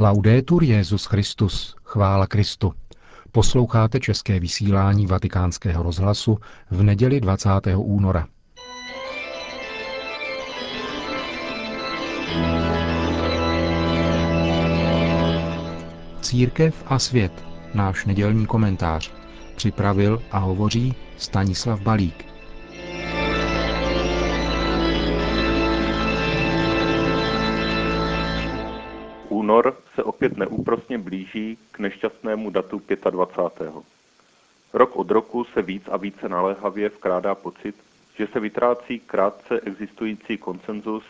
Laudetur Jezus Christus, chvála Kristu. Posloucháte české vysílání Vatikánského rozhlasu v neděli 20. února. Církev a svět, náš nedělní komentář, připravil a hovoří Stanislav Balík. Únor se opět neúprosně blíží k nešťastnému datu 25. Rok od roku se víc a více naléhavě vkrádá pocit, že se vytrácí krátce existující konsenzus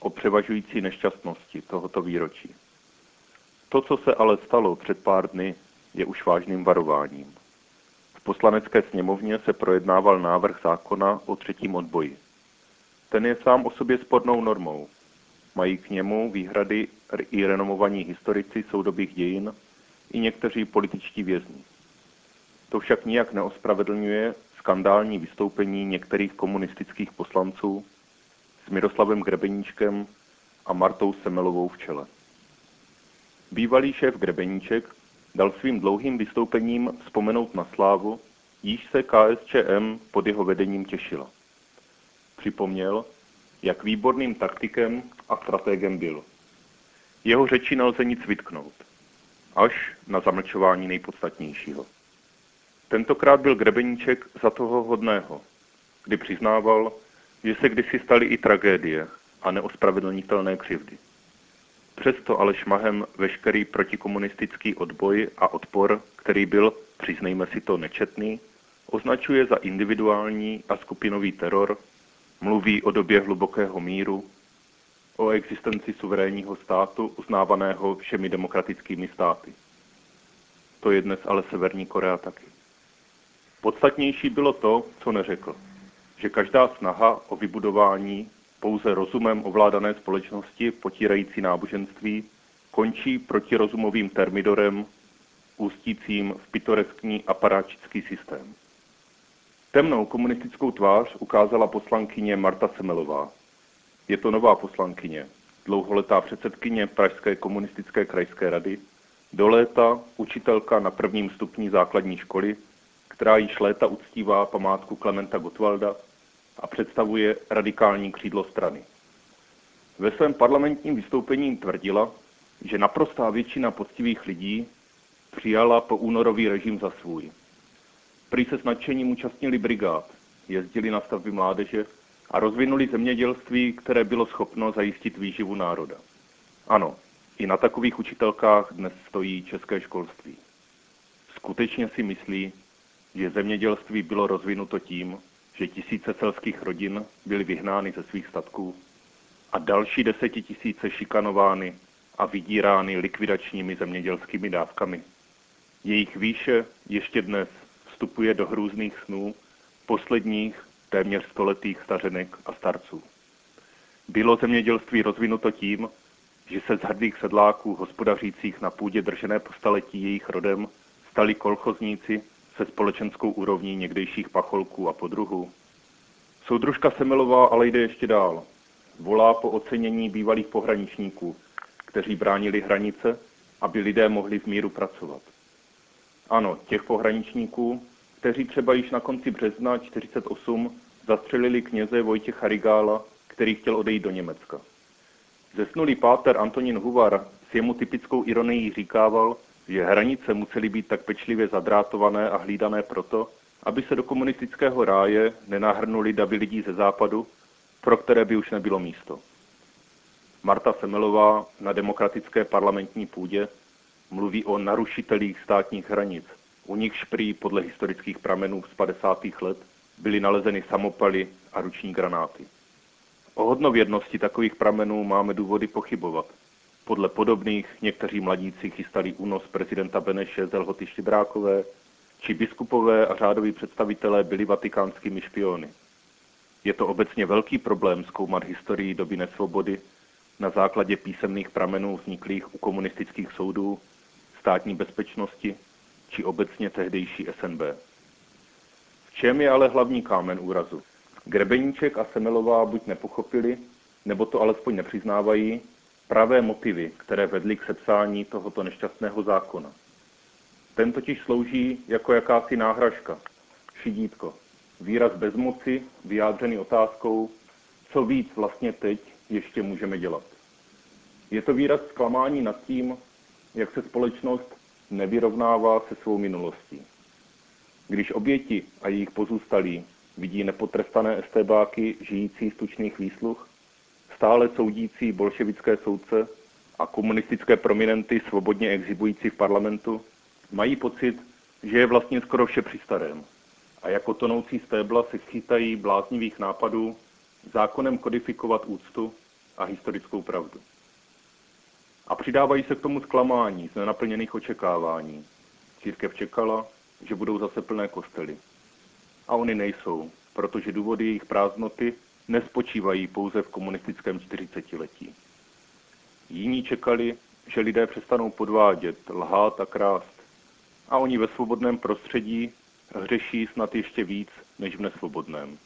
o převažující nešťastnosti tohoto výročí. To, co se ale stalo před pár dny, je už vážným varováním. V poslanecké sněmovně se projednával návrh zákona o třetím odboji. Ten je sám o sobě spornou normou, Mají k němu výhrady i renomovaní historici soudobých dějin i někteří političtí vězni. To však nijak neospravedlňuje skandální vystoupení některých komunistických poslanců s Miroslavem Grebeníčkem a Martou Semelovou v čele. Bývalý šéf Grebeníček dal svým dlouhým vystoupením vzpomenout na slávu, již se KSČM pod jeho vedením těšila. Připomněl, jak výborným taktikem a strategem byl. Jeho řeči nelze nic vytknout, až na zamlčování nejpodstatnějšího. Tentokrát byl Grebeníček za toho hodného, kdy přiznával, že se kdysi staly i tragédie a neospravedlnitelné křivdy. Přesto ale šmahem veškerý protikomunistický odboj a odpor, který byl, přiznejme si to, nečetný, označuje za individuální a skupinový teror Mluví o době hlubokého míru, o existenci suverénního státu uznávaného všemi demokratickými státy. To je dnes ale Severní Korea taky. Podstatnější bylo to, co neřekl, že každá snaha o vybudování pouze rozumem ovládané společnosti potírající náboženství končí protirozumovým termidorem ústícím v pitoreskní aparáčický systém. Temnou komunistickou tvář ukázala poslankyně Marta Semelová. Je to nová poslankyně, dlouholetá předsedkyně Pražské komunistické krajské rady, do léta učitelka na prvním stupni základní školy, která již léta uctívá památku Klementa Gottwalda a představuje radikální křídlo strany. Ve svém parlamentním vystoupení tvrdila, že naprostá většina poctivých lidí přijala po únorový režim za svůj. Prý se s nadšením účastnili brigád, jezdili na stavby mládeže a rozvinuli zemědělství, které bylo schopno zajistit výživu národa. Ano, i na takových učitelkách dnes stojí české školství. Skutečně si myslí, že zemědělství bylo rozvinuto tím, že tisíce selských rodin byly vyhnány ze svých statků a další desetitisíce šikanovány a vydírány likvidačními zemědělskými dávkami. Jejich výše ještě dnes vstupuje do hrůzných snů posledních téměř stoletých stařenek a starců. Bylo zemědělství rozvinuto tím, že se z hrdých sedláků hospodařících na půdě držené po staletí jejich rodem stali kolchozníci se společenskou úrovní někdejších pacholků a podruhů. Soudružka Semelová ale jde ještě dál. Volá po ocenění bývalých pohraničníků, kteří bránili hranice, aby lidé mohli v míru pracovat. Ano, těch pohraničníků, kteří třeba již na konci března 1948 zastřelili kněze Vojtěcha Rigála, který chtěl odejít do Německa. Zesnulý páter Antonín Huvar s jemu typickou ironií říkával, že hranice musely být tak pečlivě zadrátované a hlídané proto, aby se do komunistického ráje nenahrnuli davy lidí ze západu, pro které by už nebylo místo. Marta Semelová na demokratické parlamentní půdě mluví o narušitelích státních hranic, u nich šprý podle historických pramenů z 50. let byly nalezeny samopaly a ruční granáty. O hodnověrnosti takových pramenů máme důvody pochybovat. Podle podobných někteří mladíci chystali únos prezidenta Beneše z Lhoty Štibrákové, či biskupové a řádoví představitelé byli vatikánskými špiony. Je to obecně velký problém zkoumat historii doby nesvobody na základě písemných pramenů vzniklých u komunistických soudů, státní bezpečnosti či obecně tehdejší SNB. V čem je ale hlavní kámen úrazu? Grebeníček a Semelová buď nepochopili, nebo to alespoň nepřiznávají, pravé motivy, které vedly k sepsání tohoto nešťastného zákona. Ten totiž slouží jako jakási náhražka, šidítko, výraz bezmoci vyjádřený otázkou, co víc vlastně teď ještě můžeme dělat. Je to výraz zklamání nad tím, jak se společnost nevyrovnává se svou minulostí. Když oběti a jejich pozůstalí vidí nepotrestané estébáky žijící z tučných výsluh, stále soudící bolševické soudce a komunistické prominenty svobodně exhibující v parlamentu, mají pocit, že je vlastně skoro vše při starém. A jako tonoucí stébla se chytají bláznivých nápadů zákonem kodifikovat úctu a historickou pravdu. A přidávají se k tomu zklamání z nenaplněných očekávání. Církev čekala, že budou zase plné kostely. A oni nejsou, protože důvody jejich prázdnoty nespočívají pouze v komunistickém čtyřicetiletí. Jiní čekali, že lidé přestanou podvádět, lhát a krást. A oni ve svobodném prostředí hřeší snad ještě víc než v nesvobodném.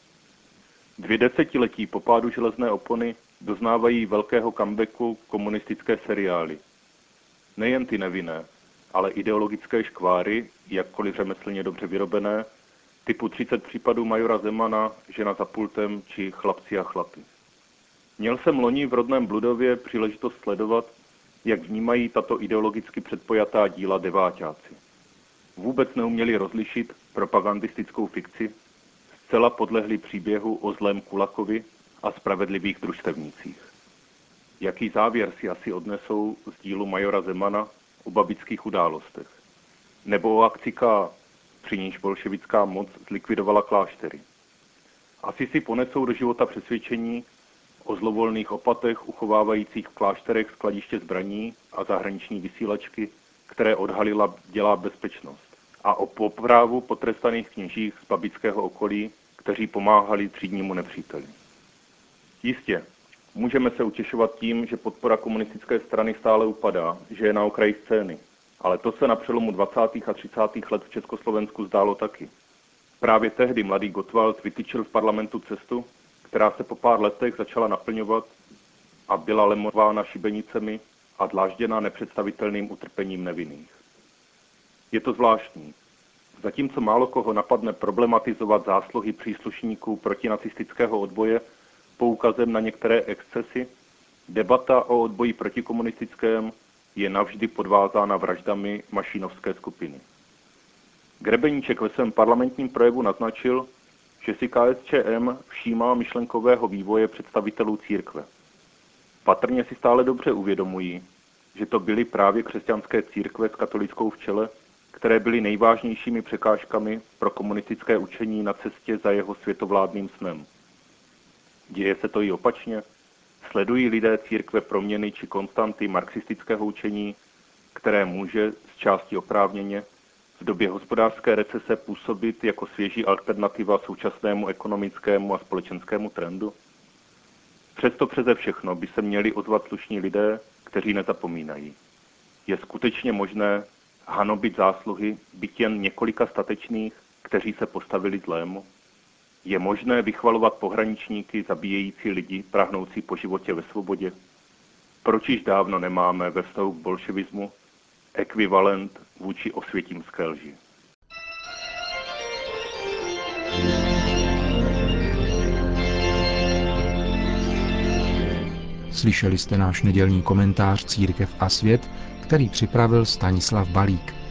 Dvě desetiletí po pádu železné opony doznávají velkého comebacku komunistické seriály. Nejen ty nevinné, ale ideologické škváry, jakkoliv řemeslně dobře vyrobené, typu 30 případů majora Zemana, žena za pultem či chlapci a chlapy. Měl jsem loni v rodném Bludově příležitost sledovat, jak vnímají tato ideologicky předpojatá díla deváťáci. Vůbec neuměli rozlišit propagandistickou fikci, zcela podlehli příběhu o zlém Kulakovi a spravedlivých družstevnících. Jaký závěr si asi odnesou z dílu majora Zemana o babických událostech? Nebo o akci K, při níž bolševická moc zlikvidovala kláštery. Asi si ponesou do života přesvědčení o zlovolných opatech uchovávajících v klášterech skladiště zbraní a zahraniční vysílačky, které odhalila dělá bezpečnost a o poprávu potrestaných kněžích z babického okolí, kteří pomáhali třídnímu nepříteli. Jistě, můžeme se utěšovat tím, že podpora komunistické strany stále upadá, že je na okraji scény, ale to se na přelomu 20. a 30. let v Československu zdálo taky. Právě tehdy mladý Gottwald vytyčil v parlamentu cestu, která se po pár letech začala naplňovat a byla lemována šibenicemi a dlážděna nepředstavitelným utrpením nevinných. Je to zvláštní. Zatímco málo koho napadne problematizovat zásluhy příslušníků protinacistického odboje poukazem na některé excesy, debata o odboji protikomunistickém je navždy podvázána vraždami mašinovské skupiny. Grebeníček ve svém parlamentním projevu naznačil, že si KSČM všímá myšlenkového vývoje představitelů církve. Patrně si stále dobře uvědomují, že to byly právě křesťanské církve s katolickou v čele, které byly nejvážnějšími překážkami pro komunistické učení na cestě za jeho světovládným snem. Děje se to i opačně? Sledují lidé církve proměny či konstanty marxistického učení, které může z části oprávněně v době hospodářské recese působit jako svěží alternativa současnému ekonomickému a společenskému trendu? Přesto přeze všechno by se měli ozvat slušní lidé, kteří nezapomínají. Je skutečně možné hanobit zásluhy byt jen několika statečných, kteří se postavili zlému? Je možné vychvalovat pohraničníky zabíjející lidi, prahnoucí po životě ve svobodě? Proč již dávno nemáme ve vztahu k bolševismu ekvivalent vůči osvětímské lži? Slyšeli jste náš nedělní komentář Církev a svět, který připravil Stanislav Balík.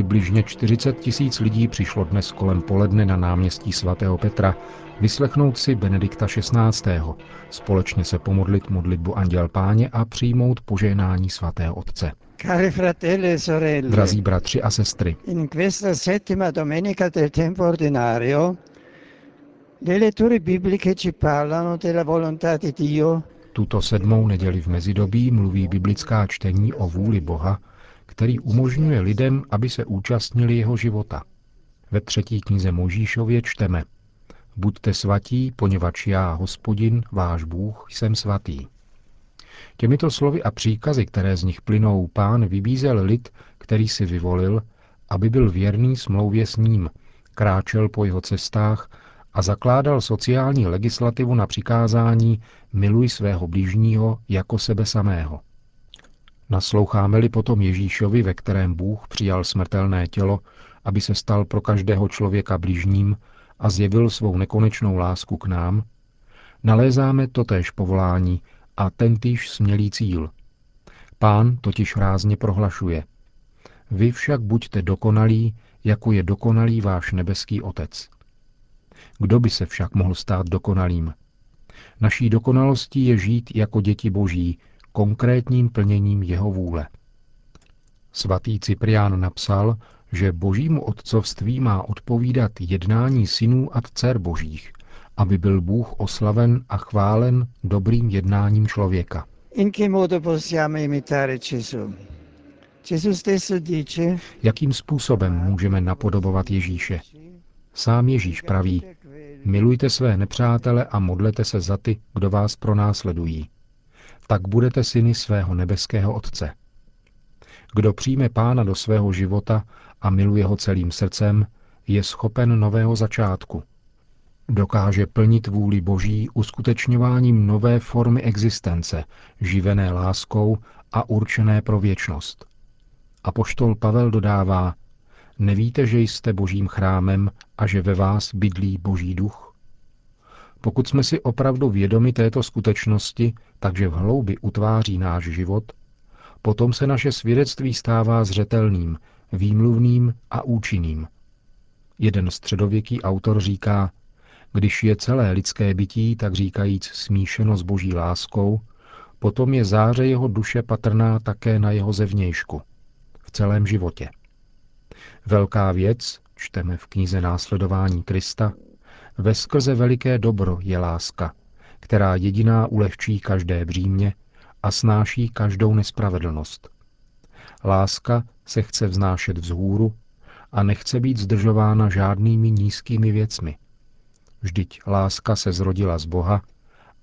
Přibližně 40 tisíc lidí přišlo dnes kolem poledne na náměstí svatého Petra vyslechnout si Benedikta XVI. společně se pomodlit modlitbu Anděl Páně a přijmout požehnání svatého Otce. Cari fratelli e sorelle, Drazí bratři a sestry, in questa settima domenica del tempo ordinario le letture bibliche ci parlano della volontà di Dio tuto sedmou neděli v mezidobí mluví biblická čtení o vůli Boha který umožňuje lidem, aby se účastnili jeho života. Ve třetí knize Možíšově čteme Buďte svatí, poněvadž já, hospodin, váš Bůh, jsem svatý. Těmito slovy a příkazy, které z nich plynou, pán vybízel lid, který si vyvolil, aby byl věrný smlouvě s ním, kráčel po jeho cestách a zakládal sociální legislativu na přikázání miluj svého blížního jako sebe samého. Nasloucháme-li potom Ježíšovi, ve kterém Bůh přijal smrtelné tělo, aby se stal pro každého člověka blížním a zjevil svou nekonečnou lásku k nám, nalézáme totéž povolání a tentýž smělý cíl. Pán totiž rázně prohlašuje. Vy však buďte dokonalí, jako je dokonalý váš nebeský Otec. Kdo by se však mohl stát dokonalým? Naší dokonalostí je žít jako děti boží, konkrétním plněním jeho vůle. Svatý Cyprián napsal, že božímu otcovství má odpovídat jednání synů a dcer božích, aby byl Bůh oslaven a chválen dobrým jednáním člověka. In che modo possiamo imitare Gesù? Gesù stesso dice, Jakým způsobem můžeme napodobovat Ježíše? Sám Ježíš praví, milujte své nepřátele a modlete se za ty, kdo vás pronásledují. Tak budete syny svého nebeského Otce. Kdo přijme pána do svého života a miluje ho celým srdcem, je schopen nového začátku. Dokáže plnit vůli Boží uskutečňováním nové formy existence, živené láskou a určené pro věčnost. A poštol Pavel dodává, nevíte, že jste božím chrámem a že ve vás bydlí boží duch? Pokud jsme si opravdu vědomi této skutečnosti, takže v hloubi utváří náš život, potom se naše svědectví stává zřetelným, výmluvným a účinným. Jeden středověký autor říká, když je celé lidské bytí, tak říkajíc, smíšeno s boží láskou, potom je záře jeho duše patrná také na jeho zevnějšku, v celém životě. Velká věc, čteme v knize Následování Krista, ve skrze veliké dobro je láska, která jediná ulehčí každé břímě a snáší každou nespravedlnost. Láska se chce vznášet vzhůru a nechce být zdržována žádnými nízkými věcmi. Vždyť láska se zrodila z Boha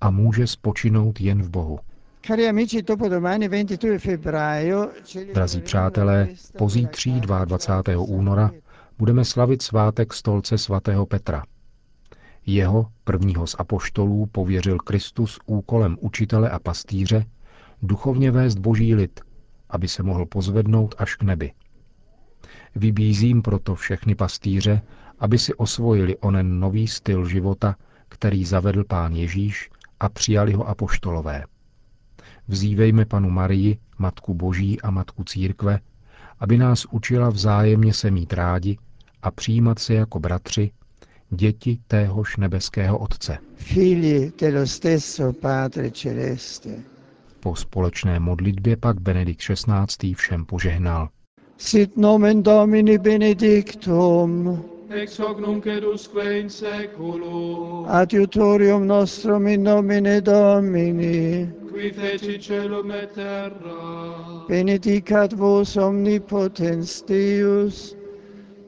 a může spočinout jen v Bohu. Cari amici, dopodomani 22 febbraio Drazí přátelé, pozítří 22. února budeme slavit svátek stolce svatého Petra. Jeho, prvního z apoštolů, pověřil Kristus úkolem učitele a pastýře duchovně vést boží lid, aby se mohl pozvednout až k nebi. Vybízím proto všechny pastýře, aby si osvojili onen nový styl života, který zavedl pán Ježíš a přijali ho apoštolové. Vzívejme panu Marii, Matku Boží a Matku Církve, aby nás učila vzájemně se mít rádi a přijímat se jako bratři, děti téhož nebeského Otce. figli dello stesso Padre Celeste. Po společné modlitbě pak Benedikt XVI. všem požehnal. Sit nomen Domini benedictum, ex hoc nunc edusque in seculum, adiutorium nostrum in nomine Domini, qui feci celum et terra, benedicat vos omnipotens Deus,